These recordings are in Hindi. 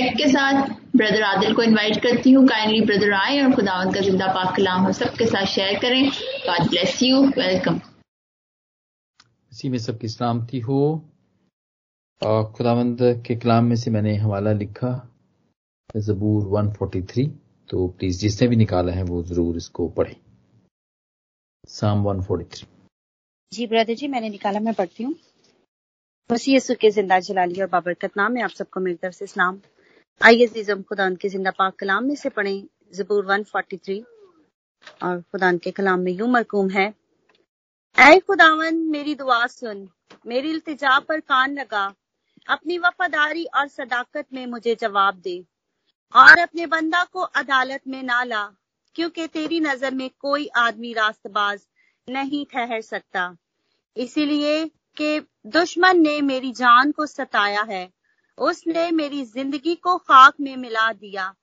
रिस्पेक्ट के साथ ब्रदर आदिल को इनवाइट करती हूँ। काइंडली ब्रदर आए और खुदावंद का ज़िंदा पाक कलाम हम सबके साथ शेयर करें। गॉड ब्लेस यू वेलकम इसी में सबकी सलामती हो। और खुदावंद के कलाम में से मैंने हवाला लिखा जबूर 143 तो प्लीज़ जिसने भी निकाला है वो ज़रूर इसको पढ़े। साम 143 जी ब्रदर जी मैंने निकाला मैं पढ़ती हूँ। मसीह यसु के ज़िंदा जलाली और बाबरकत नाम में आप सबको मेरी तरफ़ से इस्लाम आइए जीजम खुदा के ज़िंदा पाक कलाम में से पढ़े। जबूर 143 और खुदा के कलाम में यूँ मरकूम है, ऐ खुदावन, मेरी दुआ सुन। मेरी इल्तिजा पर कान लगा। अपनी वफादारी और सदाकत में मुझे जवाब दे। और अपने बंदा को अदालत में ना ला, क्योंकि तेरी नज़र में कोई आदमी रास्तबाज नहीं ठहर सकता। इसीलिए कि दुश्मन ने मेरी जान को सताया है। उसने मेरी ज़िंदगी को खाक में मिला दिया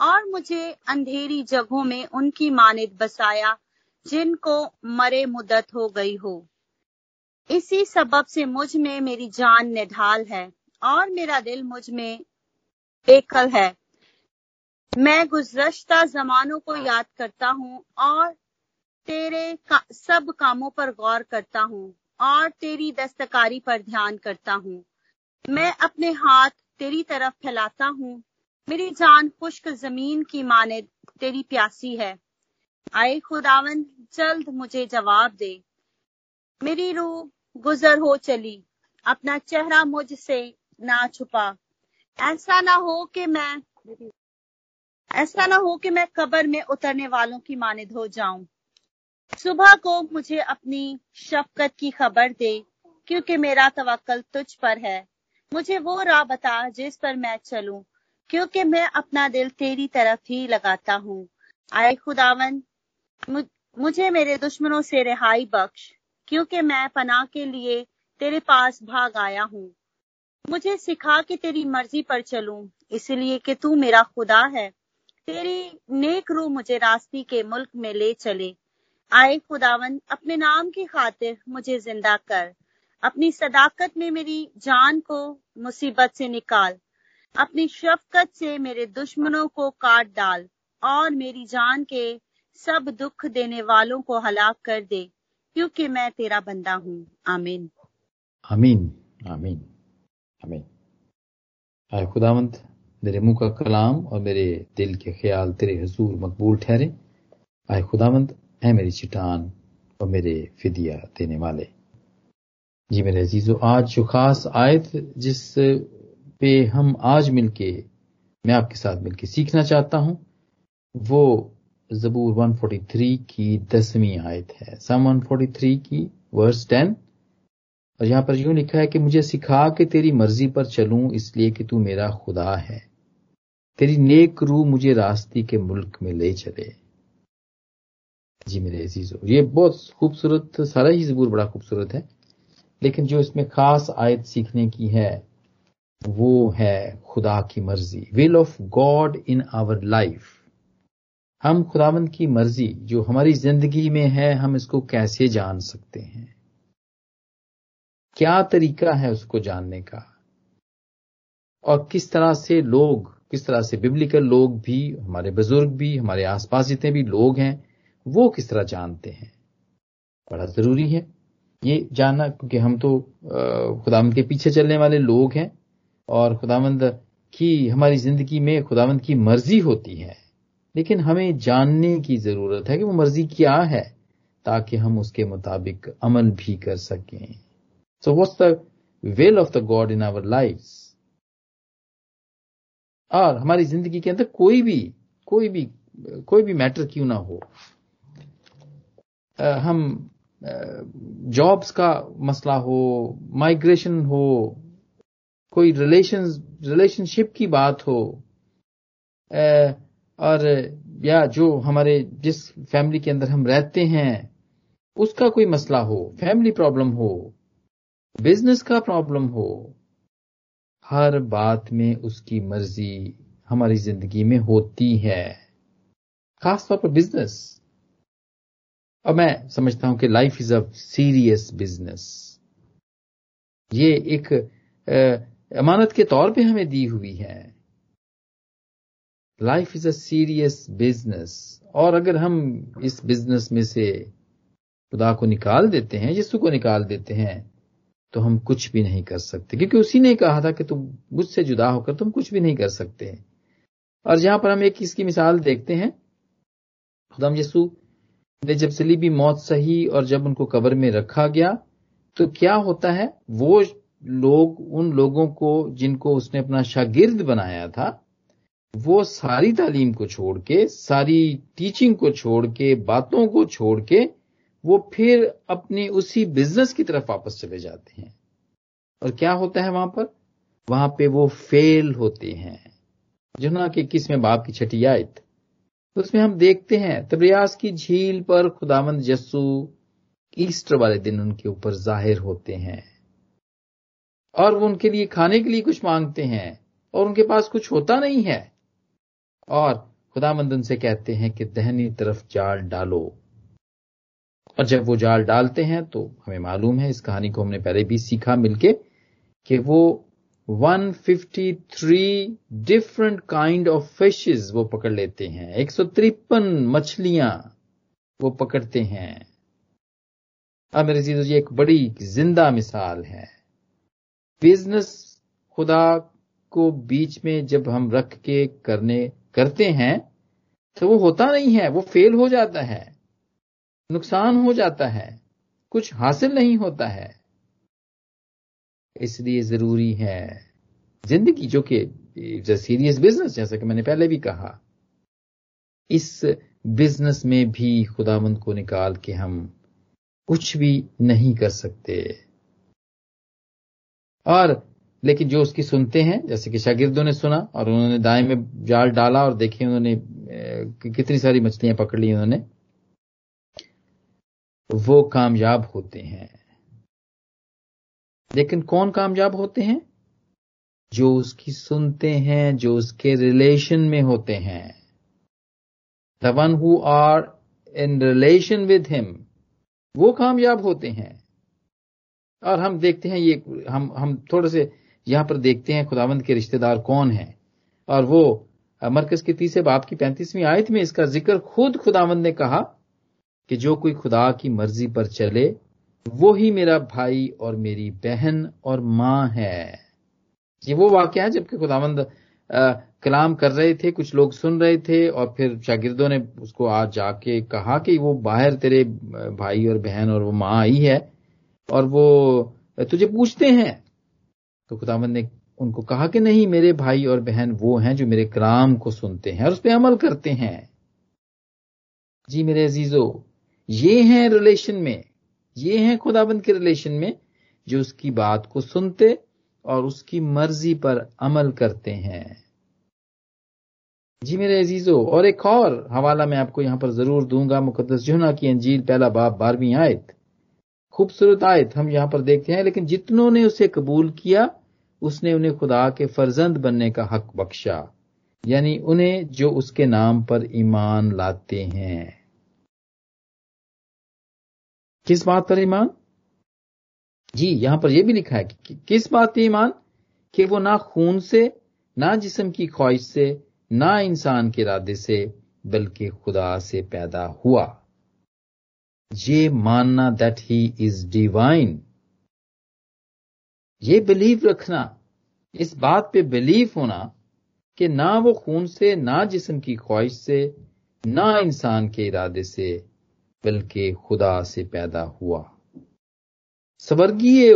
और मुझे अंधेरी जगहों में उनकी मानिद बसाया जिनको मरे मुदत हो गई हो। इसी सबब से मुझमें मेरी जान निढाल है और मेरा दिल मुझमें एकल है। मैं गुजश्ता जमानों को याद करता हूँ और तेरे का, सब कामों पर गौर करता हूँ और तेरी दस्तकारी पर ध्यान करता हूँ। मैं अपने हाथ तेरी तरफ़ फैलाता हूँ। मेरी जान खुश्क ज़मीन की माने तेरी प्यासी है। आए खुदावन, जल्द मुझे जवाब दे। मेरी रूह गुजर हो चली। अपना चेहरा मुझसे ना छुपा। ऐसा ना हो कि मैं, ऐसा ना हो कि मैं कब्र में उतरने वालों की मानिद हो जाऊँ। सुबह को मुझे अपनी शफकत की खबर दे, क्योंकि मेरा तवक्ल तुझ पर है। मुझे वो राह बता जिस पर मैं चलूँ, क्योंकि मैं अपना दिल तेरी तरफ़ ही लगाता हूँ। आए खुदावन, मुझे मेरे दुश्मनों से रिहाई बख्श, क्योंकि मैं पनाह के लिए तेरे पास भाग आया हूँ। मुझे सिखा कि तेरी मर्ज़ी पर चलूँ, इसलिए कि तू मेरा खुदा है। तेरी नेक रूह मुझे रास्ते के मुल्क में ले चले। आए खुदावन, अपने नाम की खातिर मुझे ज़िंदा कर। अपनी सदाकत में मेरी जान को मुसीबत से निकाल, अपनी शफकत से मेरे दुश्मनों को काट डाल और मेरी जान के सब दुख देने वालों को हलाक कर दे, क्योंकि मैं तेरा बंदा हूँ। आमीन। आमीन। आमीन। आमीन। आए खुदावंत, मेरे मुँह का कलाम और मेरे दिल के ख्याल तेरे हजूर मकबूल ठहरे। आए खुदावंत है मेरी चिटान और मेरे फिदिया देने वाले। जी मेरे अजीजों, आज जो खास आयत जिस पे हम आज मिलके, मैं आपके साथ मिलके सीखना चाहता हूँ, वो जबूर 143 की दसवीं आयत है। सम 143 की वर्स 10 और यहाँ पर यूँ लिखा है कि मुझे सिखा कि तेरी मर्ज़ी पर चलूँ, इसलिए कि तू मेरा खुदा है। तेरी नेक रू मुझे रास्ते के मुल्क में ले चले। जी मेरे अजीजों, ये बहुत खूबसूरत, सारा ही जबूर बड़ा खूबसूरत है। लेकिन जो इसमें खास आयत सीखने की है, वो है खुदा की मर्ज़ी। Will of God in our life हम खुदावंद की मर्ज़ी, जो हमारी ज़िंदगी में है, हम इसको कैसे जान सकते हैं? क्या तरीका है उसको जानने का? और किस तरह से लोग, किस तरह से बिब्लिकल लोग भी, हमारे बुज़ुर्ग भी, हमारे आसपास जितने भी लोग हैं, वो किस तरह जानते हैं? बड़ा ज़रूरी है। ये जानना, क्योंकि हम तो खुदावंद के पीछे चलने वाले लोग हैं, और खुदावंद की, हमारी ज़िंदगी में खुदावंद की मर्ज़ी होती है। लेकिन हमें जानने की ज़रूरत है कि वो मर्ज़ी क्या है, ताकि हम उसके मुताबिक अमल भी कर सकें। So what's the will of the God in our life और हमारी ज़िंदगी के अंदर कोई भी कोई भी कोई भी मैटर क्यों ना हो? हम जॉब्स का मसला हो माइग्रेशन हो, कोई रिलेशन रिलेशनशिप की बात हो और, या जो हमारे जिस फैमिली के अंदर हम रहते हैं, उसका कोई मसला हो फैमिली प्रॉब्लम हो बिज़नेस का प्रॉब्लम हो, हर बात में उसकी मर्ज़ी हमारी ज़िंदगी में होती है, खासतौर पर बिज़नेस और मैं समझता हूँ कि life is a serious business ये एक अमानत के तौर पे हमें दी हुई है। Life is a serious business और अगर हम इस बिज़नेस में से खुदा को निकाल देते हैं, यीशु को निकाल देते हैं तो हम कुछ भी नहीं कर सकते। क्योंकि उसी ने कहा था कि तुम मुझसे जुदा होकर तुम कुछ भी नहीं कर सकते। और जहाँ पर हम एक इसकी मिसाल देखते हैं खुदाम यीशु ने जब सलीबी मौत सही और जब उनको कब्र में रखा गया तो क्या होता है? वो लोग, उन लोगों को जिनको उसने अपना शागिर्द बनाया था, वो सारी तालीम को छोड़ के, सारी टीचिंग को छोड़ के, बातों को छोड़ के, वो फिर अपनी उसी बिज़नेस की तरफ़ वापस चले जाते हैं। और क्या होता है वहाँ पर? वहाँ पे वो फेल होते हैं। जो ना कि किसमें बाप की छठी आयत? तो उसमें हम देखते हैं, तब्रियास की झील पर खुदामंद यस्सु ईस्टर वाले दिन उनके ऊपर ज़ाहिर होते हैं। और वो उनके लिए खाने के लिए कुछ मांगते हैं, और उनके पास कुछ होता नहीं है। और खुदामंद उनसे कहते हैं कि दहनी तरफ़ जाल डालो। और जब वो जाल डालते हैं तो हमें मालूम है, इस कहानी को हमने पहले भी सीखा मिलके, कि वो 153 डिफरेंट काइंड ऑफ़ फिशेस वो पकड़ लेते हैं। एक सौ तिरपन मछलियाँ वो पकड़ते हैं। अब मेरे चीज़ों ये एक बड़ी ज़िंदा मिसाल है। बिज़नेस खुदा को बीच में जब हम रख के करने, करते हैं तो वो होता नहीं है, वो फेल हो जाता है, नुकसान हो जाता है, कुछ हासिल नहीं होता है। इसलिए ज़रूरी है। ज़िंदगी जो कि सीरियस बिज़नेस जैसा कि मैंने पहले भी कहा। इस बिज़नेस में भी खुदामंद को निकाल के हम कुछ भी नहीं कर सकते। और, लेकिन जो उसकी सुनते हैं, जैसे कि शागिर्दों ने सुना, और उन्होंने दाएँ में जाल डाला, और देखे उन्होंने कितनी सारी मछलियाँ पकड़ ली उन्होंने, वो कामयाब होते हैं। लेकिन कौन कामयाब होते हैं? जो उसकी सुनते हैं, जो उसके रिलेशन में होते हैं। The one who are in relation with him वो कामयाब होते हैं। और हम देखते हैं ये, हम हम थोड़े से यहाँ पर देखते हैं खुदावंद के रिश्तेदार कौन हैं। और वो, मरकज के तीसरे बाप की पैंतीसवीं आयत में इसका ज़िक्र खुद खुदावंद ने कहा कि जो कोई खुदा की मर्ज़ी पर चले वो ही मेरा भाई और मेरी बहन और माँ है। ये वो वाक्य है जबकि खुदावंद कलाम कर रहे थे, कुछ लोग सुन रहे थे और फिर शागिर्दों ने उसको आज जाके कहा कि वो बाहर तेरे भाई और बहन और वो माँ आई है और वो तुझे पूछते हैं। तो खुदावंद ने उनको कहा कि नहीं, मेरे भाई और बहन वो हैं जो मेरे कलाम को सुनते हैं और उस पर अमल करते हैं। जी मेरे अजीजो, ये हैं रिलेशन में ये हैं खुदाबंद के रिलेशन में जो उसकी बात को सुनते और उसकी मर्ज़ी पर अमल करते हैं। जी मेरे अजीजों, और एक और हवाला मैं आपको यहाँ पर ज़रूर दूँगा मुकदस जुना की अंजील, पहला बाप, बारहवीं आयत। खूबसूरत आयत हम यहाँ पर देखते हैं, लेकिन जितनों ने उसे कबूल किया, उसने उन्हें खुदा के फर्जंद बनने का हक बख्शा। यानी उन्हें जो उसके नाम पर ईमान लाते हैं। किस बात पर ईमान? जी, यहाँ पर यह भी लिखा है कि कि किस बात पर ईमान? कि वो ना खून से, ना जिसम की ख्वाहिश से, ना इंसान के इरादे से, बल्कि खुदा से पैदा हुआ। ये मानना दैट ही इज़ डिवाइन ये बिलीव रखना, इस बात पे बिलीव होना कि ना वो खून से, ना जिसम की ख्वाहिश से, ना इंसान के इरादे से बल्कि खुदा से पैदा हुआ स्वर्गीय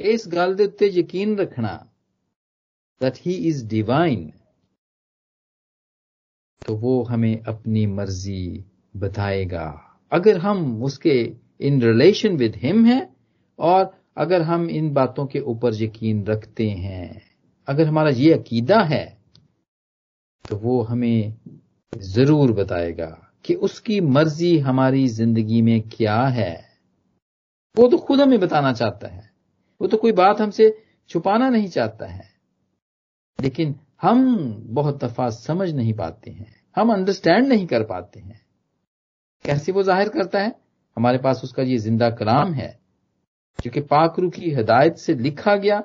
इस गल ਦੇ ਉੱਤੇ ਯਕੀਨ ਰੱਖਣਾ that he is divine तो वो हमें अपनी मर्जी बताएगा अगर हम उसके इन रिलेशन विद हिम हैं और अगर हम इन बातों के ऊपर यकीन रखते हैं अगर हमारा ये अकीदा है तो वो हमें जरूर बताएगा कि उसकी मर्ज़ी हमारी ज़िंदगी में क्या है, वो तो खुद हमें बताना चाहता है। वो तो कोई बात हमसे छुपाना नहीं चाहता है। लेकिन हम बहुत दफ़ा समझ नहीं पाते हैं, हम अंडरस्टैंड नहीं कर पाते हैं। कैसे वो ज़ाहिर करता है? हमारे पास उसका ये ज़िंदा कलाम है, जो कि पाकरू की हिदायत से लिखा गया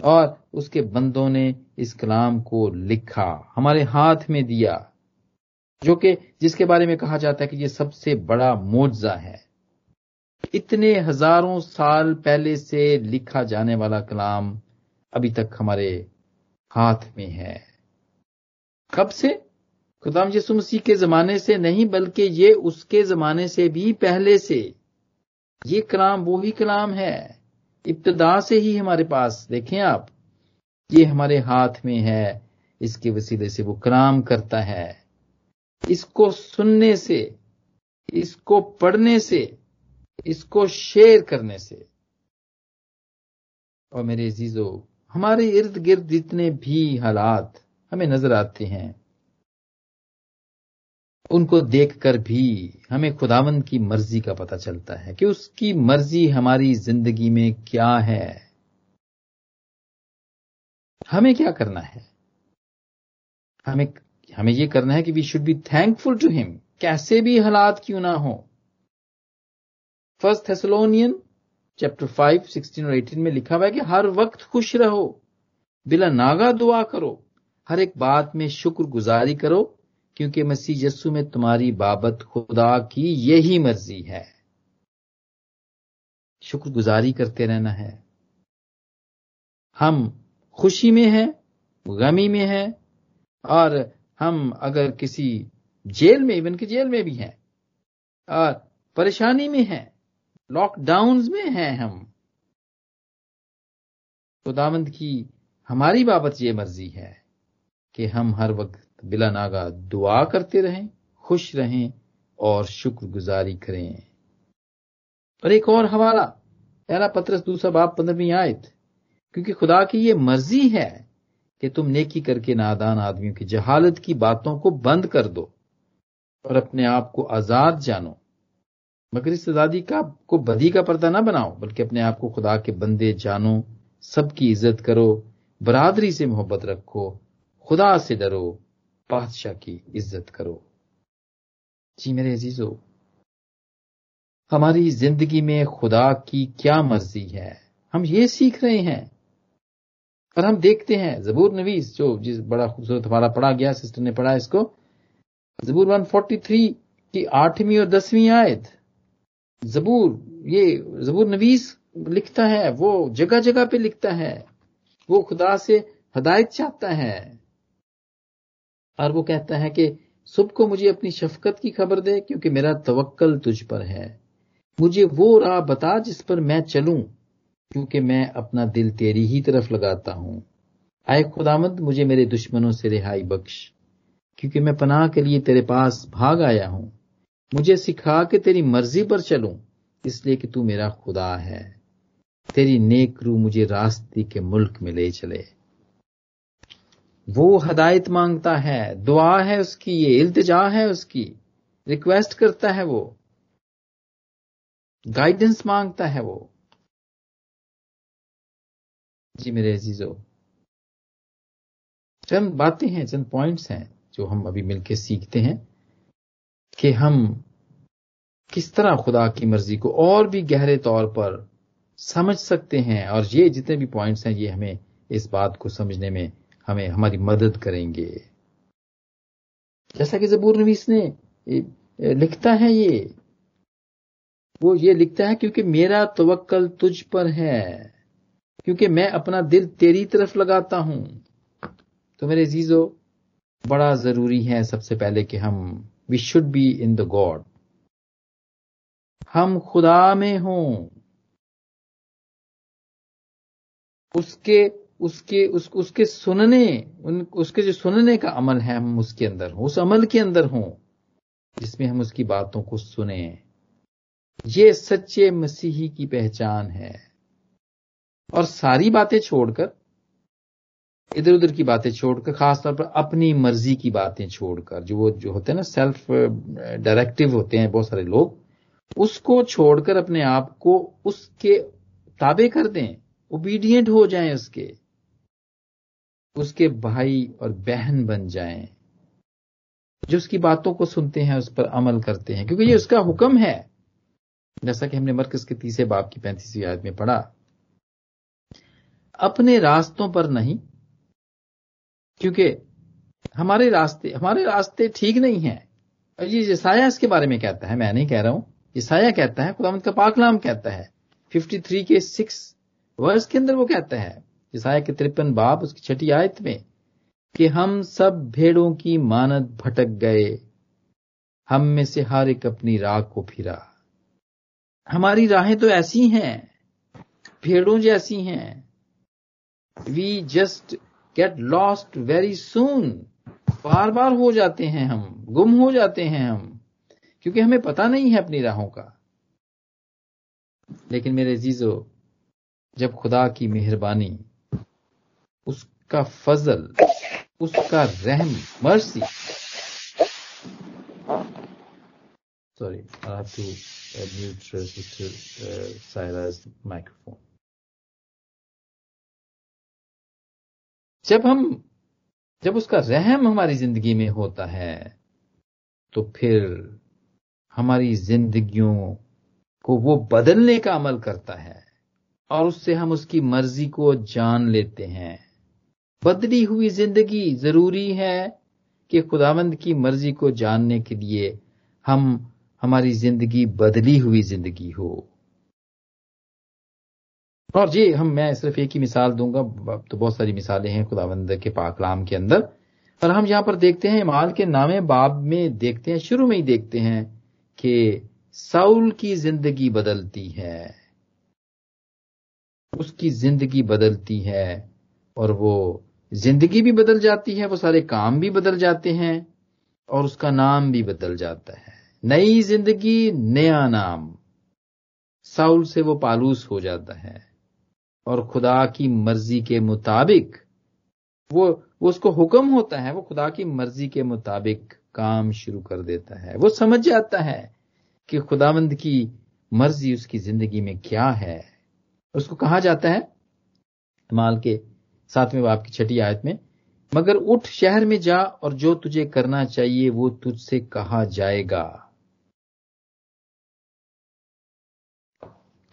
और उसके बंदों ने इस कलाम को लिखा, हमारे हाथ में दिया। जो कि जिसके बारे में कहा जाता है कि ये सबसे बड़ा मोजा है। इतने हज़ारों साल पहले से लिखा जाने वाला कलाम अभी तक हमारे हाथ में है। कब से? खुदाम यसु मसीह के जमाने से नहीं, बल्कि ये उसके जमाने से भी पहले से। ये कलाम, वो ही कलाम है। इब्तदा से ही हमारे पास, देखें आप, ये हमारे हाथ में है। इसके वसीले से वो कलाम करता है। इसको सुनने से, इसको पढ़ने से, इसको शेयर करने से। और मेरे अजीजो, हमारे इर्द गिर्द जितने भी हालात हमें नज़र आते हैं, उनको देखकर भी हमें खुदावन की मर्ज़ी का पता चलता है कि उसकी मर्ज़ी हमारी ज़िंदगी में क्या है। हमें क्या करना है? हमें हमें यह करना है कि we should be thankful to him कैसे भी हालात क्यों ना हो। First Thessalonian chapter five sixteen और एटीन में लिखा हुआ है कि हर वक्त खुश रहो। बिला नागा दुआ करो। हर एक बात में शुक्र गुजारी करो, क्योंकि मसीह यस्सु में तुम्हारी बाबत खुदा की यही मर्ज़ी है। शुक्र गुजारी करते रहना है। हम खुशी में हैं, गमी में हैं, और हम अगर किसी जेल में इवन की जेल में भी हैं और परेशानी में हैं लॉकडाउन में हैं हम। खुदावंद की हमारी बाबत ये मर्ज़ी है कि हम हर वक्त बिला नागा दुआ करते रहें, खुश रहें और शुक्रगुजारी करें। और एक और हवाला पहला पत्रस दूसरा बाप पंद्रहवीं आयत, क्योंकि खुदा की ये मर्ज़ी है कि तुम नेकी करके नादान आदमियों की जहालत की बातों को बंद कर दो और अपने आप को आज़ाद जानो। मगर इस आज़ादी का को बदी का पर्दा ना बनाओ, बल्कि अपने आप को खुदा के बंदे जानो, सबकी इज़्ज़त करो, बरादरी से मोहब्बत रखो, खुदा से डरो, बादशाह की इज़्ज़त करो। जी मेरे अजीजो, हमारी ज़िंदगी में खुदा की क्या मर्ज़ी है? हम ये सीख रहे हैं और हम देखते हैं, जबूर नवीस जो जिस बड़ा खूबसूरत हमारा पढ़ा गया, सिस्टर ने पढ़ा इसको, जबूर 143 की आठवीं और दसवीं आयत, जबूर, ये जबूर नवीस लिखता है, वो जगह जगह पे लिखता है, वो खुदा से हदायत चाहता है, और वो कहता है कि सुबह को मुझे अपनी शफकत की खबर दे, क्योंकि मेरा तवक्कल तुझ पर है, मुझे वो राह बता जिस पर मैं चलूँ। क्योंकि मैं अपना दिल तेरी ही तरफ़ लगाता हूँ। आए खुदामद, मुझे मेरे दुश्मनों से रिहाई बख्श। क्योंकि मैं पनाह के लिए तेरे पास भाग आया हूँ। मुझे सिखा कि तेरी मर्ज़ी पर चलूँ, इसलिए कि तू मेरा खुदा है। तेरी नेक रू मुझे रास्ते के मुल्क में ले चले। वो हदायत माँगता है, दुआ है उसकी, ये इल्तजा है उसकी, रिक्वेस्ट करता है वो। गाइडेंस माँगता है वो। जी मेरे अजीजो। चंद बातें हैं चंद पॉइंट्स हैं, जो हम अभी मिलकर सीखते हैं, कि हम किस तरह खुदा की मर्ज़ी को और भी गहरे तौर पर समझ सकते हैं, और ये जितने भी पॉइंट्स हैं, ये हमें इस बात को समझने में हमें हमारी मदद करेंगे। जैसा कि जबूर नवीस ने लिखता है ये, वो ये लिखता है, क्योंकि मेरा तवक्कल तुझ पर है। क्योंकि मैं अपना दिल तेरी तरफ़ लगाता हूँ। तो मेरे जीजो बड़ा ज़रूरी है सबसे पहले कि हम we should be in the God हम खुदा में हों। उसके उसके उस, उसके सुनने उन, उसके जो सुनने का अमल है हम उसके अंदर हों उस अमल के अंदर हों जिसमें हम उसकी बातों को सुने। ये सच्चे मसीही की पहचान है। और सारी बातें छोड़कर इधर उधर की बातें छोड़कर, खासतौर पर अपनी मर्ज़ी की बातें छोड़कर, जो वो, जो होते हैं ना सेल्फ डायरेक्टिव होते हैं बहुत सारे लोग, उसको छोड़कर अपने आप को उसके ताबे कर दें ओबीडियंट हो जाएँ उसके उसके भाई और बहन बन जाएँ, जो उसकी बातों को सुनते हैं, उस पर अमल करते हैं, क्योंकि ये उसका हुक्म है। जैसा कि हमने मरकज के तीसरे बाप की पैंतीसवीं आयत में पढ़ा अपने रास्तों पर नहीं, क्योंकि हमारे रास्ते हमारे रास्ते ठीक नहीं है। और ये जसाया इसके बारे में कहता है, मैं नहीं कह रहा हूँ। ईसाया कहता है खुदामद का पाकलाम कहता है। 53 के सिक्स वर्ष के अंदर वो कहता है ईसाया के तिरपन बाप, उसकी छठी आयत में, कि हम सब भेड़ों की मानद भटक गए, हम में से हर एक अपनी राह को फिरा। हमारी राहें तो ऐसी हैं, भेड़ों जैसी हैं we just get lost very soon बार बार हो जाते हैं हम, गुम हो जाते हैं हम, क्योंकि हमें पता नहीं है अपनी राहों का। लेकिन मेरे जीजो जब खुदा की मेहरबानी, उसका फजल, उसका रहम, mercy. Sorry I have to mute sister Saira's microphone जब हम, जब उसका रहम हमारी ज़िंदगी में होता है तो फिर हमारी जिंदगियों को वो बदलने का अमल करता है और उससे हम उसकी मर्ज़ी को जान लेते हैं। बदली हुई ज़िंदगी ज़रूरी है कि खुदावंद की मर्ज़ी को जानने के लिए हम हमारी ज़िंदगी बदली हुई ज़िंदगी हो। और जी, हम, मैं सिर्फ़ एक ही मिसाल दूँगा। तो बहुत सारी मिसालें हैं खुदावंद के पाकलाम के अंदर। और हम यहाँ पर देखते हैं माल के नामे बाब में देखते हैं, शुरू में ही देखते हैं कि साउल की ज़िंदगी बदलती है। उसकी ज़िंदगी बदलती है और वो ज़िंदगी भी बदल जाती है, वो सारे काम भी बदल जाते हैं और उसका नाम भी बदल जाता है। नई ज़िंदगी, नया नाम। साउल से वो पालूस हो जाता है। और खुदा की मर्ज़ी के मुताबिक, वो वो उसको हुक्म होता है, वो खुदा की मर्ज़ी के मुताबिक काम शुरू कर देता है। वो समझ जाता है कि खुदावंद की मर्ज़ी उसकी ज़िंदगी में क्या है। उसको कहा जाता है, माल के सातवें बाप की छठी आयत में, मगर उठ शहर में जा और जो तुझे करना चाहिए वो तुझसे कहा जाएगा।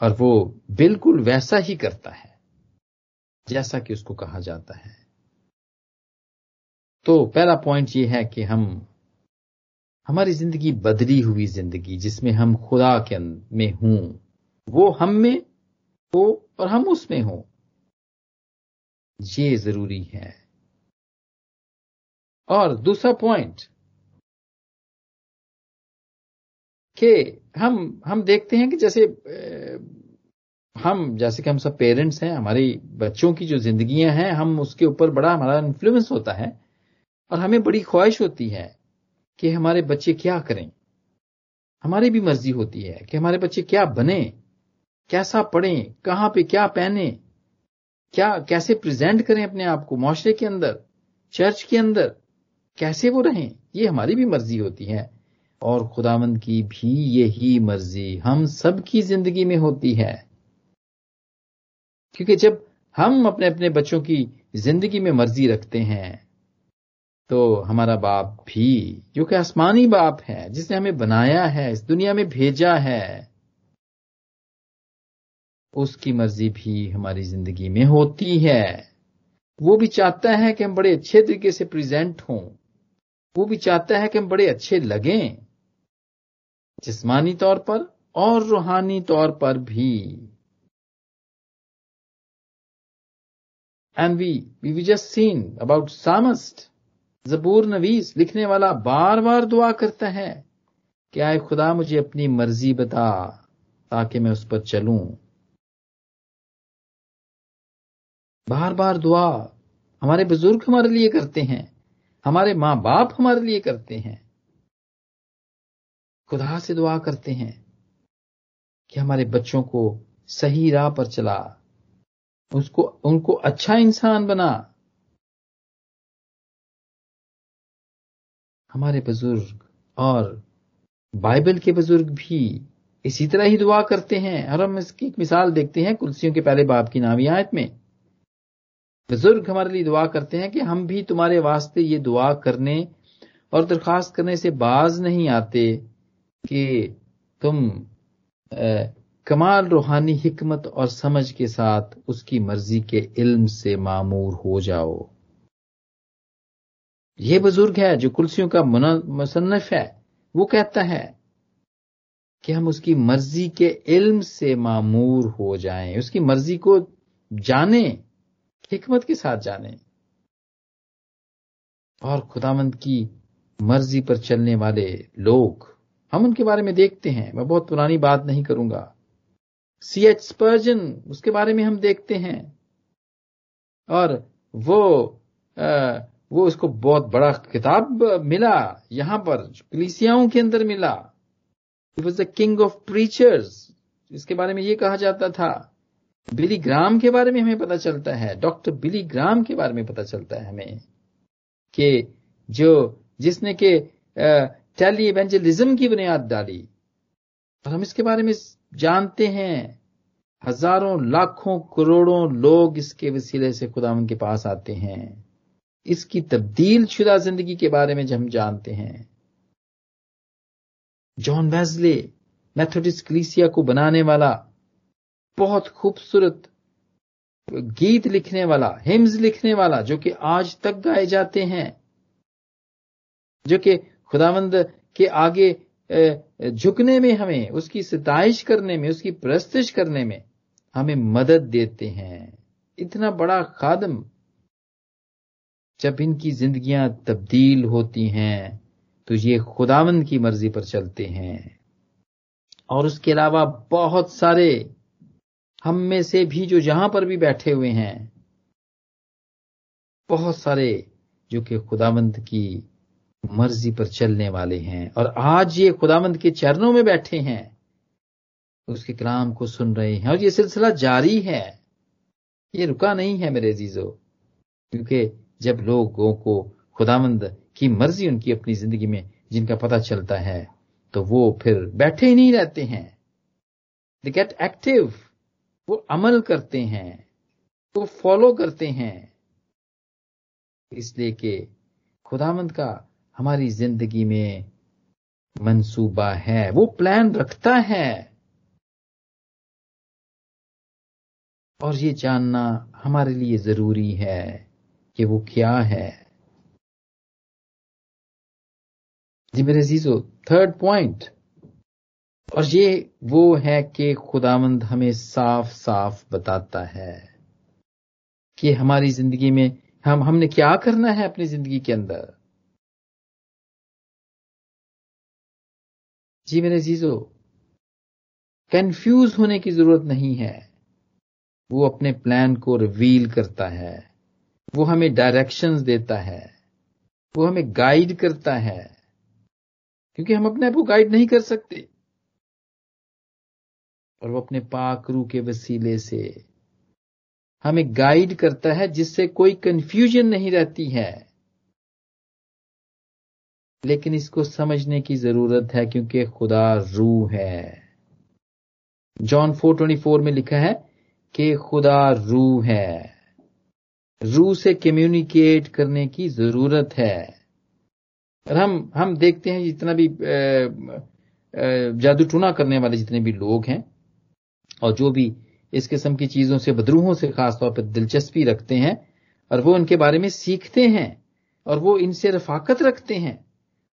और वो बिल्कुल वैसा ही करता है, जैसा कि उसको कहा जाता है। तो पहला पॉइंट ये है कि हम, हमारी ज़िंदगी बदली हुई ज़िंदगी, जिसमें हम खुदा के में हूँ, वो हम में हो और हम उसमें हो, ये ज़रूरी है। और दूसरा पॉइंट कि हम हम देखते हैं कि जैसे हम, जैसे कि हम सब पेरेंट्स हैं, हमारी बच्चों की जो जिंदगियाँ हैं, हम उसके ऊपर बड़ा हमारा इन्फ्लुएंस होता है और हमें बड़ी ख्वाहिश होती है कि हमारे बच्चे क्या करें। हमारी भी मर्ज़ी होती है कि हमारे बच्चे क्या बने, कैसा पढ़ें, कहाँ पे क्या पहने, क्या, कैसे प्रेजेंट करें अपने आप को मुआरे के अंदर चर्च के अंदर, कैसे वो रहें, ये हमारी भी मर्ज़ी होती है। और खुदावंद की भी यही मर्ज़ी हम सबकी ज़िंदगी में होती है। क्योंकि जब हम अपने अपने बच्चों की ज़िंदगी में मर्ज़ी रखते हैं तो हमारा बाप भी, जो कि आसमानी बाप है, जिसने हमें बनाया है, इस दुनिया में भेजा है, उसकी मर्ज़ी भी हमारी ज़िंदगी में होती है। वो भी चाहता है कि हम बड़े अच्छे तरीके से प्रेजेंट हों। वो भी चाहता है कि हम बड़े अच्छे लगें। जिस्मानी तौर पर और रूहानी तौर पर भी। And we we just seen about psalmist जबूर नवीस लिखने वाला बार बार दुआ करता है कि आए खुदा मुझे अपनी मर्ज़ी बता, ताकि मैं उस पर चलूँ। बार बार दुआ हमारे बुज़ुर्ग हमारे लिए करते हैं, हमारे माँ बाप हमारे लिए करते हैं। खुदा से दुआ करते हैं कि हमारे बच्चों को सही राह पर चला। उसको, उनको अच्छा इंसान बना। हमारे बुज़ुर्ग और बाइबल के बुज़ुर्ग भी इसी तरह ही दुआ करते हैं। और हम इसकी एक मिसाल देखते हैं कुलसियों के पहले बाप की नावी आयत में। बुज़ुर्ग हमारे लिए दुआ करते हैं कि हम भी तुम्हारे वास्ते ये दुआ करने और दरखास्त करने से बाज नहीं आते। कि तुम कमाल रूहानी हिकमत और समझ के साथ उसकी मर्ज़ी के इल्म से मामूर हो जाओ। ये बुज़ुर्ग है जो कुर्सियों का मुसन्फ है। वो कहता है कि हम उसकी मर्ज़ी के इल्म से मामूर हो जाएँ, उसकी मर्ज़ी को जाने, हिकमत के साथ जाने। और खुदामंद की मर्ज़ी पर चलने वाले लोग हम उनके बारे में देखते हैं। मैं बहुत पुरानी बात नहीं करूँगा। सी एच स्पर्जन उसके बारे में हम देखते हैं। और वो आ, वो उसको बहुत बड़ा किताब मिला यहाँ पर कलीसियाओं के अंदर मिला। Was the king of preachers इसके बारे में ये कहा जाता था। बिली ग्राम के बारे में हमें पता चलता है। डॉक्टर बिली ग्राम के बारे में पता चलता है हमें। कि जो जिसने के टेली एवेंजलिज्म की बुनियाद डाली। और हम इसके बारे में जानते हैं, हज़ारों, लाखों, करोड़ों लोग इसके वसीले से खुदा उनके पास आते हैं। इसकी तब्दील शुदा ज़िंदगी के बारे में हम जानते हैं। जॉन वेजले, मैथोडिस्ट क्लीसिया को बनाने वाला, बहुत खूबसूरत गीत लिखने वाला हिम्स लिखने वाला, जो कि आज तक गाए जाते हैं, जो कि खुदावंद के आगे झुकने में हमें, उसकी सताइश करने में, उसकी प्रस्तुश करने में हमें मदद देते हैं। इतना बड़ा खादम जब इनकी जिंदगियाँ तब्दील होती हैं तो ये खुदावंद की मर्ज़ी पर चलते हैं। और उसके अलावा बहुत सारे हम में से भी जो जहाँ पर भी बैठे हुए हैं, बहुत सारे जो कि खुदावंद की मर्ज़ी पर चलने वाले हैं। और आज ये खुदामंद के चरणों में बैठे हैं। उसके कलाम को सुन रहे हैं। और ये सिलसिला जारी है। ये रुका नहीं है मेरे जीजो क्योंकि जब लोगों को खुदामंद की मर्ज़ी उनकी अपनी ज़िंदगी में जिनका पता चलता है तो वो फिर बैठे ही नहीं रहते हैं। दे गेट एक्टिव वो अमल करते हैं। वो फॉलो करते हैं। इसलिए कि खुदामंद का हमारी ज़िंदगी में मंसूबा है, वो प्लान रखता है। और ये जानना हमारे लिए ज़रूरी है कि वो क्या है। जी मेरे जीजो थर्ड पॉइंट और ये वो है कि खुदामंद हमें साफ़ साफ़ बताता है कि हमारी ज़िंदगी में हम, हमने क्या करना है अपनी ज़िंदगी के अंदर। जी मेरे जीजो कंफ्यूज होने की ज़रूरत नहीं है। वो अपने प्लान को रिवील करता है। वो हमें डायरेक्शंस देता है। वो हमें गाइड करता है। क्योंकि हम अपने आप को गाइड नहीं कर सकते। और वो अपने पाक रू के वसीले से हमें गाइड करता है, जिससे कोई कंफ्यूजन नहीं रहती है। लेकिन इसको समझने की ज़रूरत है क्योंकि खुदा रूह है। जॉन 424 में लिखा है कि खुदा रूह है। रूह से कम्युनिकेट करने की ज़रूरत है। और हम हम देखते हैं जितना भी जादू टूना करने वाले जितने भी लोग हैं और जो भी इस किस्म की चीज़ों से, बदरूहों से खासतौर पर दिलचस्पी रखते हैं और वो उनके बारे में सीखते हैं और वो इनसे रफाकत रखते हैं।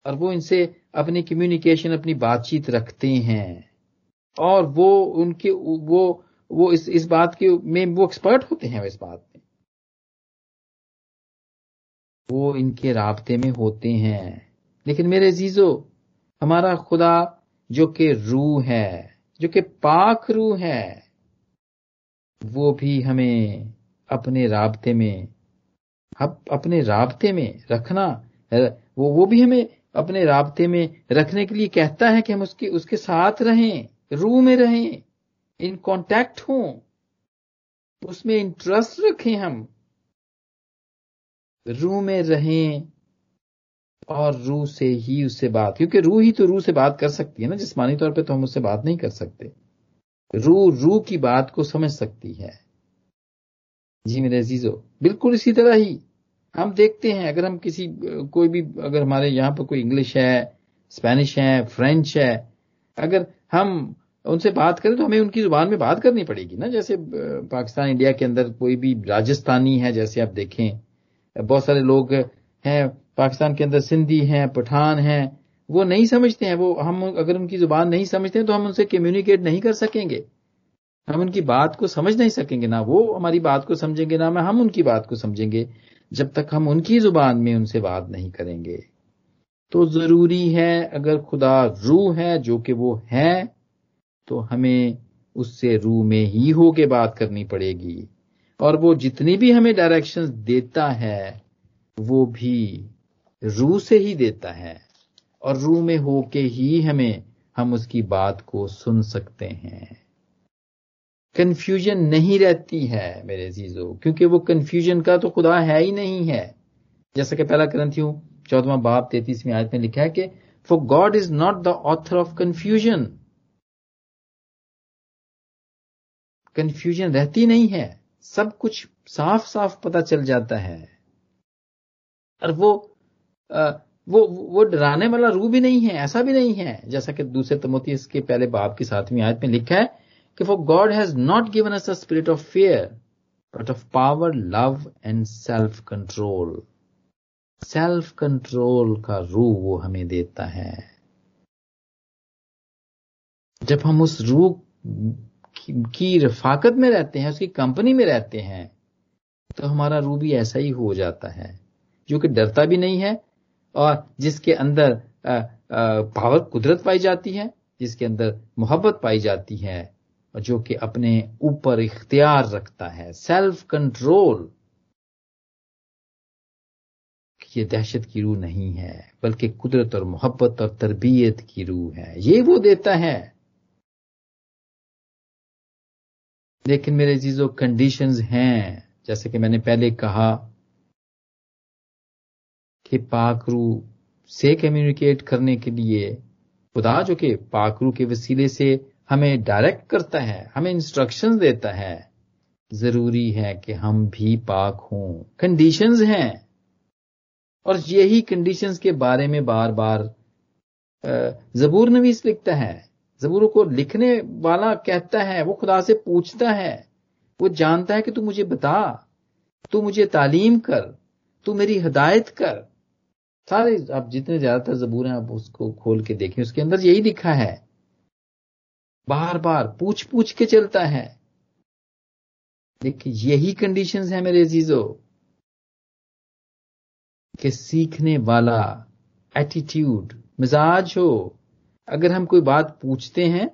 और वो इनसे अपनी कम्युनिकेशन अपनी बातचीत रखते हैं। और वो उनके, वो वो इस इस बात के में, वो एक्सपर्ट होते हैं इस बात में। वो इनके राबते में होते हैं। लेकिन मेरे जीजो हमारा खुदा जो कि रूह है, जो कि पाक रूह है, वो भी हमें अपने राबते में अपने रबते में रखना, वो वो भी हमें अपने रबते में रखने के लिए कहता है कि हम उसके उसके साथ रहें, रूह में रहें इन कांटेक्ट हों, उसमें इंटरेस्ट रखें हम, रूह में रहें और रूह से ही उससे बात, क्योंकि रूह ही तो रूह से बात कर सकती है ना, जिसमानी तौर पे तो हम उससे बात नहीं कर सकते। रूह रूह की बात को समझ सकती है। जी मेरे अजीजो, बिल्कुल इसी तरह ही। हम देखते हैं, अगर हम किसी, कोई भी, अगर हमारे यहाँ पर कोई इंग्लिश है स्पेनिश है फ्रेंच है, अगर हम उनसे बात करें तो हमें उनकी ज़ुबान में बात करनी पड़ेगी ना। जैसे पाकिस्तान, इंडिया के अंदर कोई भी राजस्थानी है, जैसे आप देखें, बहुत सारे लोग हैं, पाकिस्तान के अंदर सिंधी हैं, पठान हैं, वो नहीं समझते हैं, वो हम अगर उनकी ज़ुबान नहीं समझते हैं तो हम उनसे कम्युनिकेट नहीं कर सकेंगे। हम उनकी बात को समझ नहीं सकेंगे, ना वो हमारी बात को समझेंगे, ना हम उनकी बात को समझेंगे। जब तक हम उनकी ज़ुबान में उनसे बात नहीं करेंगे। तो ज़रूरी है, अगर खुदा रूह है, जो कि वो है तो हमें उससे रूह में ही होके बात करनी पड़ेगी। और वो जितनी भी हमें डायरेक्शंस देता है, वो भी रूह से ही देता है। और रूह में होके ही हमें, हम उसकी बात को सुन सकते हैं। कंफ्यूजन नहीं रहती है मेरे चीज़ों क्योंकि वो कंफ्यूजन का तो खुदा है ही नहीं है। जैसा कि पहला ग्रंथियों चौदवा बाप तैतीसवीं आयत में लिखा है कि for God is not the author of confusion confusion रहती नहीं है। सब कुछ साफ़ साफ़ पता चल जाता है। और वो आ, वो वो डराने वाला रू भी नहीं है ऐसा भी नहीं है। जैसा कि दूसरे तमोती इसके पहले बाप की सातवीं आयत में लिखा है कि for God has not given us a spirit of fear but of power love and self control self control का रू वो हमें देता है। जब हम उस रू की रफाकत में रहते हैं, उसकी कंपनी में रहते हैं तो हमारा रू भी ऐसा ही हो जाता है। जो कि डरता भी नहीं है, और जिसके अंदर पावर कुदरत पाई जाती है, जिसके अंदर मोहब्बत पाई जाती है जो कि अपने ऊपर इख्तियार रखता है सेल्फ कंट्रोल ये दहशत की रूह नहीं है, बल्कि कुदरत और मोहब्बत और तरबियत की रूह है। ये वो देता है। लेकिन मेरे चीज़ों कंडीशंस हैं। जैसे कि मैंने पहले कहा कि पाकरू से कम्युनिकेट करने के लिए खुदा जो कि पाकरू के वसीले से हमें डायरेक्ट करता है, हमें इंस्ट्रक्शन देता है। ज़रूरी है कि हम भी पाक हों। कंडीशंस हैं। और यही कंडीशंस के बारे में बार बार जबूर नवीस लिखता है। जबूर को लिखने वाला कहता है, वो खुदा से पूछता है। वो जानता है कि तू मुझे बता, तू मुझे तालीम कर, तू मेरी हिदायत कर। सारे, आप जितने ज़्यादातर जबूर हैं, आप उसको खोल के देखें। उसके अंदर यही लिखा है। बार बार पूछ पूछ के चलता है। देखिए, यही कंडीशंस है मेरे अजीजों, कि सीखने वाला एटीट्यूड मिजाज हो। अगर हम कोई बात पूछते हैं,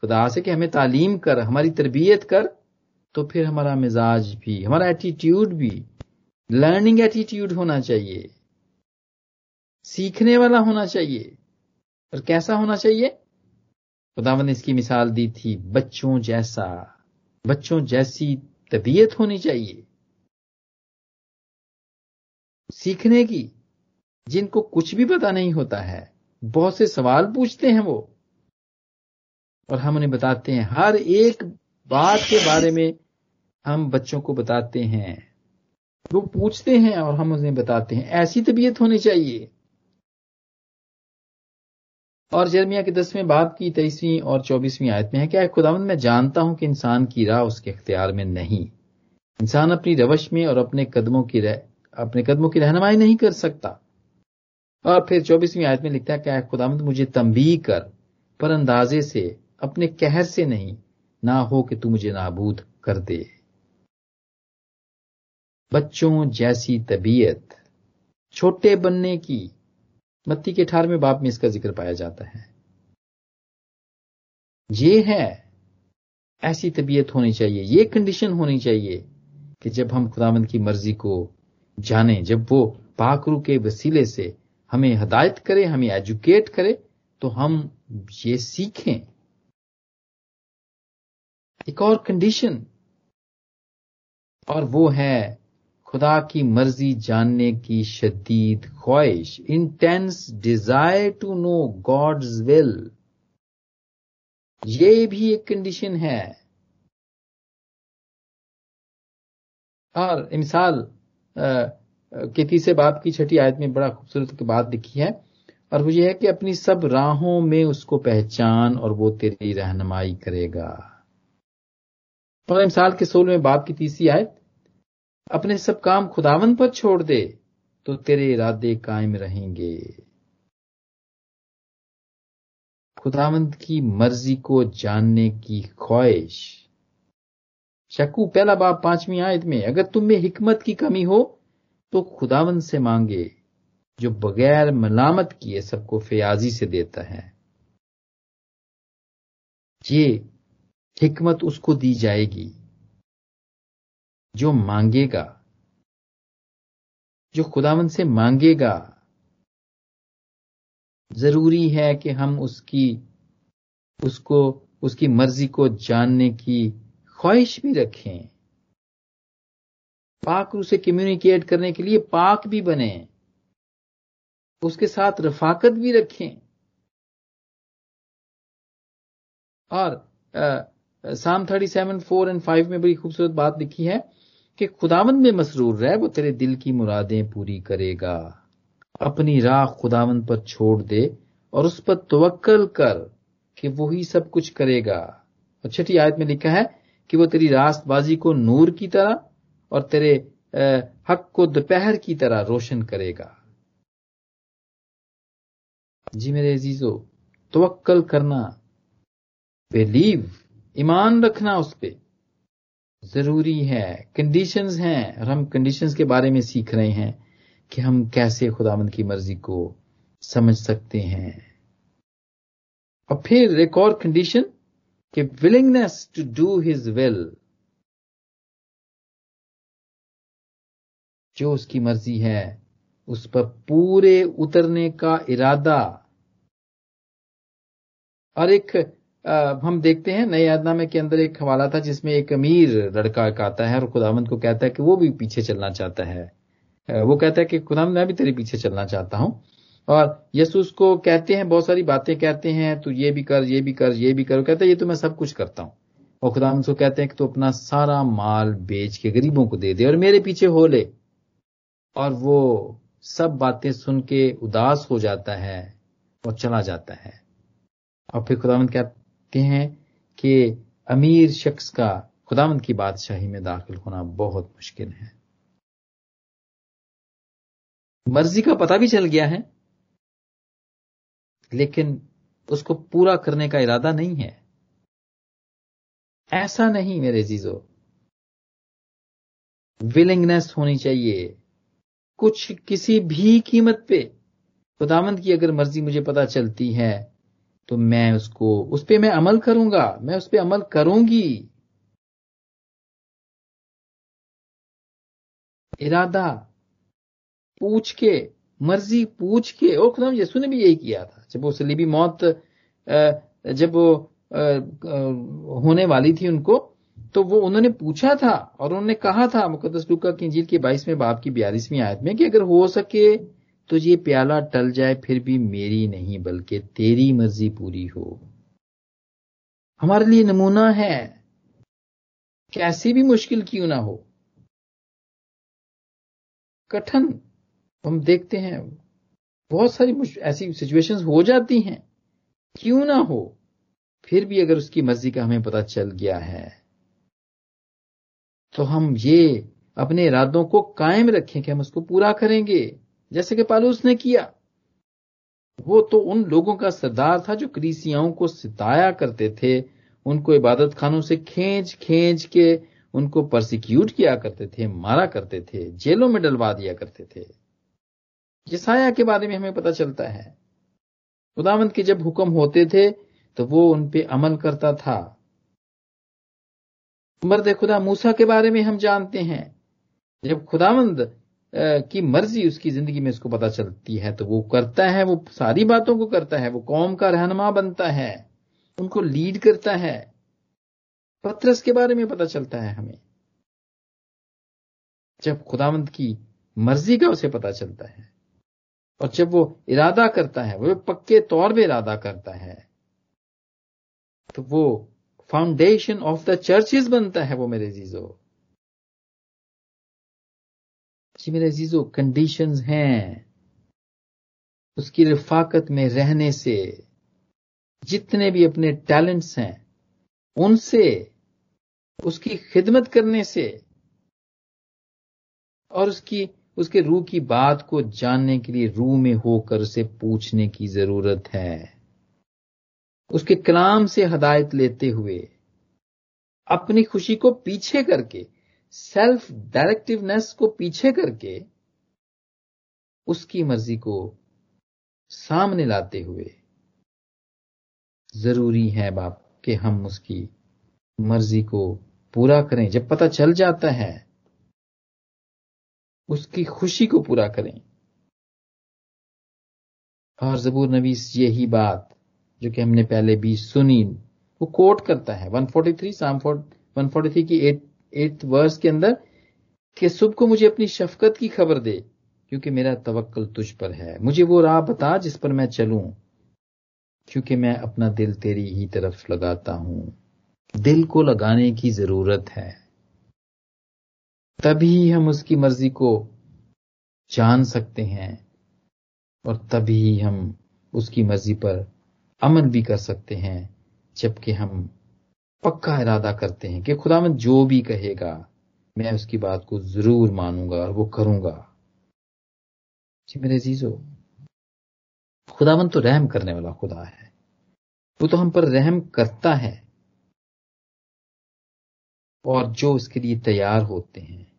खुदा से कि हमें तालीम कर, हमारी तरबियत कर तो फिर हमारा मिजाज भी, हमारा एटीट्यूड भी लर्निंग एटीट्यूड होना चाहिए। सीखने वाला होना चाहिए। और कैसा होना चाहिए? खुदावन ने इसकी मिसाल दी थी, बच्चों जैसा, बच्चों जैसी तबीयत होनी चाहिए। सीखने की, जिनको कुछ भी पता नहीं होता है, बहुत से सवाल पूछते हैं वो। और हम उन्हें बताते हैं, हर एक बात के बारे में हम बच्चों को बताते हैं। वो पूछते हैं और हम उन्हें बताते हैं, ऐसी तबीयत होनी चाहिए। और जर्मिया के दसवें बाप की तेईसवीं और चौबीसवीं आयत में है क्या खुदावंद मैं जानता हूँ कि इंसान की राह उसके अख्तियार में नहीं। इंसान अपनी रवश में और अपने कदमों की रह, अपने कदमों की रहनुमाई नहीं कर सकता। और फिर चौबीसवीं आयत में लिखता है क्या खुदावंद मुझे तंबी कर पर अंदाजे से अपने कहर से नहीं ना हो कि तू मुझे नाबूद कर दे। बच्चों जैसी तबीयत छोटे बनने की मत्ती के अठारहवें बाप में इसका ज़िक्र पाया जाता है। ये है, ऐसी तबीयत होनी चाहिए, ये कंडीशन होनी चाहिए कि जब हम खुदावंद की मर्ज़ी को जाने, जब वो पाकरू के वसीले से हमें हदायत करे, हमें एजुकेट करे तो हम ये सीखें। एक और कंडीशन और वो है खुदा की मर्ज़ी जानने की शदीद ख्वाहिश intense desire to know God's will ये भी एक कंडीशन है। और मिसाल के तीसरे बाप की छठी आयत में बड़ा खूबसूरत की बात लिखी है। और वो ये है कि अपनी सब राहों में उसको पहचान और वो तेरी रहनुमाई करेगा। और मिसाल के सोल में बाप की तीसरी आयत अपने सब काम खुदावन पर छोड़ दे तो तेरे इरादे कायम रहेंगे। खुदावंत की मर्ज़ी को जानने की ख्वाहिश। शकू, पहला बाप पांचवी आयत में, अगर तुम में हिकमत की कमी हो तो खुदावंत से मांगे, जो बगैर मलामत किए सबको फयाजी से देता है। ये हिकमत उसको दी जाएगी। जो मांगेगा, जो खुदावन से मांगेगा, ज़रूरी है कि हम उसकी, उसको, उसकी मर्ज़ी को जानने की ख्वाहिश भी रखें। पाक रू से कम्युनिकेट करने के लिए पाक भी बने। उसके साथ रफाकत भी रखें। और psalm thirty seven, four and five में बड़ी खूबसूरत बात लिखी है। कि खुदावंद में मसरूर रहे, वो तेरे दिल की मुरादें पूरी करेगा। अपनी राह खुदावंद पर छोड़ दे और उस पर तवक्कल कर कि वो ही सब कुछ करेगा। और छठी आयत में लिखा है कि वो तेरी रास्तबाजी को नूर की तरह और तेरे हक को दोपहर की तरह रोशन करेगा। जी मेरे अजीजो, तवक्कल करना, बिलीव, ईमान रखना उस पर ज़रूरी है। कंडीशंस हैं। और हम कंडीशंस के बारे में सीख रहे हैं कि हम कैसे खुदावंद की मर्ज़ी को समझ सकते हैं। और फिर एक और कंडीशन कि willingness to do his will जो उसकी मर्ज़ी है, उस पर पूरे उतरने का इरादा। और एक हम देखते हैं, नए यादनामे के अंदर एक हवाला था जिसमें एक अमीर लड़का आता है और खुदावंत को कहता है कि वो भी पीछे चलना चाहता है। वो कहता है कि खुदावंत, मैं भी तेरे पीछे चलना चाहता हूँ। और यसु उसको कहते हैं, बहुत सारी बातें कहते हैं, तू ये भी कर, ये भी कर, ये भी कर। कहता है, ये तो मैं सब कुछ करता हूँ। और खुदावंत को कहते हैं कि तू अपना सारा माल बेच के गरीबों को दे दे और मेरे पीछे हो ले। और वो सब बातें सुन के उदास हो जाता है और चला जाता है। और फिर खुदावंत क्या कहते हैं कि अमीर शख्स का खुदावंत की बादशाही में दाखिल होना बहुत मुश्किल है। मर्ज़ी का पता भी चल गया है, लेकिन उसको पूरा करने का इरादा नहीं है। ऐसा नहीं मेरे जीजो। विलिंगनेस होनी चाहिए। कुछ किसी भी कीमत पे खुदावंत की अगर मर्ज़ी मुझे पता चलती है तो मैं उसको, उस पर मैं अमल करूँगा, मैं उस पर अमल करूँगी। इरादा, पूछ के, मर्ज़ी पूछ के और खुदा यसु ने भी यही किया था। जब वो सलीबी मौत जब वो होने वाली थी उनको तो वो उन्होंने पूछा था और उन्होंने कहा था मुकदस लुका की इंजील के बाईसवें बाप की बयालीसवीं आयत में कि अगर हो सके तो ये प्याला टल जाए फिर भी मेरी नहीं, बल्कि तेरी मर्ज़ी पूरी हो। हमारे लिए नमूना है। कैसी भी मुश्किल क्यों ना हो। कठिन। हम देखते हैं, बहुत सारी ऐसी सिचुएशंस हो जाती हैं। क्यों ना हो। फिर भी अगर उसकी मर्ज़ी का हमें पता चल गया है। तो हम ये अपने इरादों को कायम रखें कि हम उसको पूरा करेंगे। जैसे कि पालूस ने किया। वो तो उन लोगों का सरदार था जो क्रीसियाओं को सिताया करते थे। उनको इबादत खानों से खींच खींच के उनको परसिक्यूट किया करते थे, मारा करते थे, जेलों में डलवा दिया करते थे। जिसाया के बारे में हमें पता चलता है। खुदावंत के जब हुक्म होते थे तो वो उन पे अमल करता था। मर्द खुदा मूसा के बारे में हम जानते हैं। जब खुदावंद की मर्ज़ी उसकी ज़िंदगी में उसको पता चलती है तो वो करता है, वो सारी बातों को करता है, वो कौम का रहनमा बनता है, उनको लीड करता है। पत्रस के बारे में पता चलता है हमें। जब खुदावंत की मर्ज़ी का उसे पता चलता है, और जब वो इरादा करता है, वो पक्के तौर पे इरादा करता है तो वो फाउंडेशन ऑफ़ द चर्चेस बनता है, वो मेरे जीजो। जी मेरे जीजो कंडीशंस हैं। उसकी रिफाकत में रहने से, जितने भी अपने टैलेंट्स हैं, उनसे, उसकी खिदमत करने से, और उसकी, उसके रूह की बात को जानने के लिए रूह में होकर उसे पूछने की ज़रूरत है। उसके कलाम से हदायत लेते हुए, अपनी खुशी को पीछे करके सेल्फ डायरेक्टिवनेस को पीछे करके उसकी मर्ज़ी को सामने लाते हुए ज़रूरी है बाप कि हम उसकी मर्ज़ी को पूरा करें। जब पता चल जाता है, उसकी खुशी को पूरा करें। और जबूर नवीस यही बात जो कि हमने पहले भी सुनी, वो कोट करता है। 143 साम 143 की एट एट वर्स के अंदर, कि सुबह को मुझे अपनी शफकत की खबर दे, क्योंकि मेरा तवक्कल तुझ पर है। मुझे वो राह बता जिस पर मैं चलूँ, क्योंकि मैं अपना दिल तेरी ही तरफ़ लगाता हूँ। दिल को लगाने की ज़रूरत है। तभी हम उसकी मर्ज़ी को जान सकते हैं, और तभी हम उसकी मर्ज़ी पर अमल भी कर सकते हैं, जबकि हम पक्का इरादा करते हैं कि खुदावंद जो भी कहेगा, मैं उसकी बात को ज़रूर मानूँगा और वो करूँगा। जी मेरे जीजो खुदावंद तो रहम करने वाला खुदा है। वो तो हम पर रहम करता है। और जो उसके लिए तैयार होते हैं,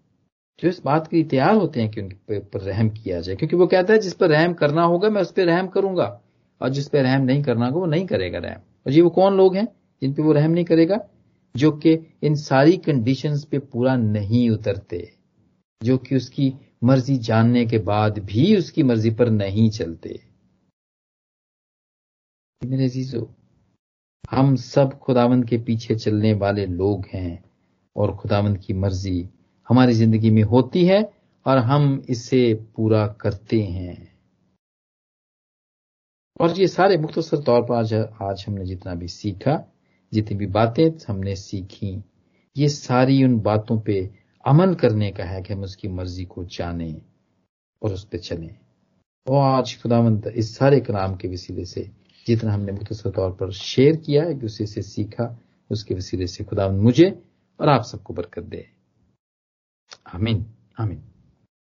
जो इस बात के लिए तैयार होते हैं कि उनके पर रहम किया जाए, क्योंकि वो कहता है, जिस पर रहम करना होगा, मैं उस पर रहम करूँगा, और जिस पर रहम नहीं करना होगा, वो नहीं करेगा रहम। और ये वो कौन लोग हैं? जिन पे वो रहम नहीं करेगा, जो कि इन सारी कंडीशंस पे पूरा नहीं उतरते, जो कि उसकी मर्ज़ी जानने के बाद भी उसकी मर्ज़ी पर नहीं चलते। मेरे जीजो हम सब खुदावंद के पीछे चलने वाले लोग हैं और खुदावंद की मर्ज़ी हमारी ज़िंदगी में होती है और हम इसे पूरा करते हैं। और ये सारे मुख्तसर तौर पर आज आज हमने जितना भी सीखा जितनी भी बातें हमने सीखी, ये सारी उन बातों पे अमल करने का है कि हम उसकी मर्ज़ी को जाने और उस पर चलें। और आज खुदावंत इस सारे कलाम के वसीले से जितना हमने मुख्तर तौर पर शेयर किया, एक दूसरे से सीखा, उसके वसीले से खुदावंत मुझे और आप सबको बरकत दे। आमीन आमीन।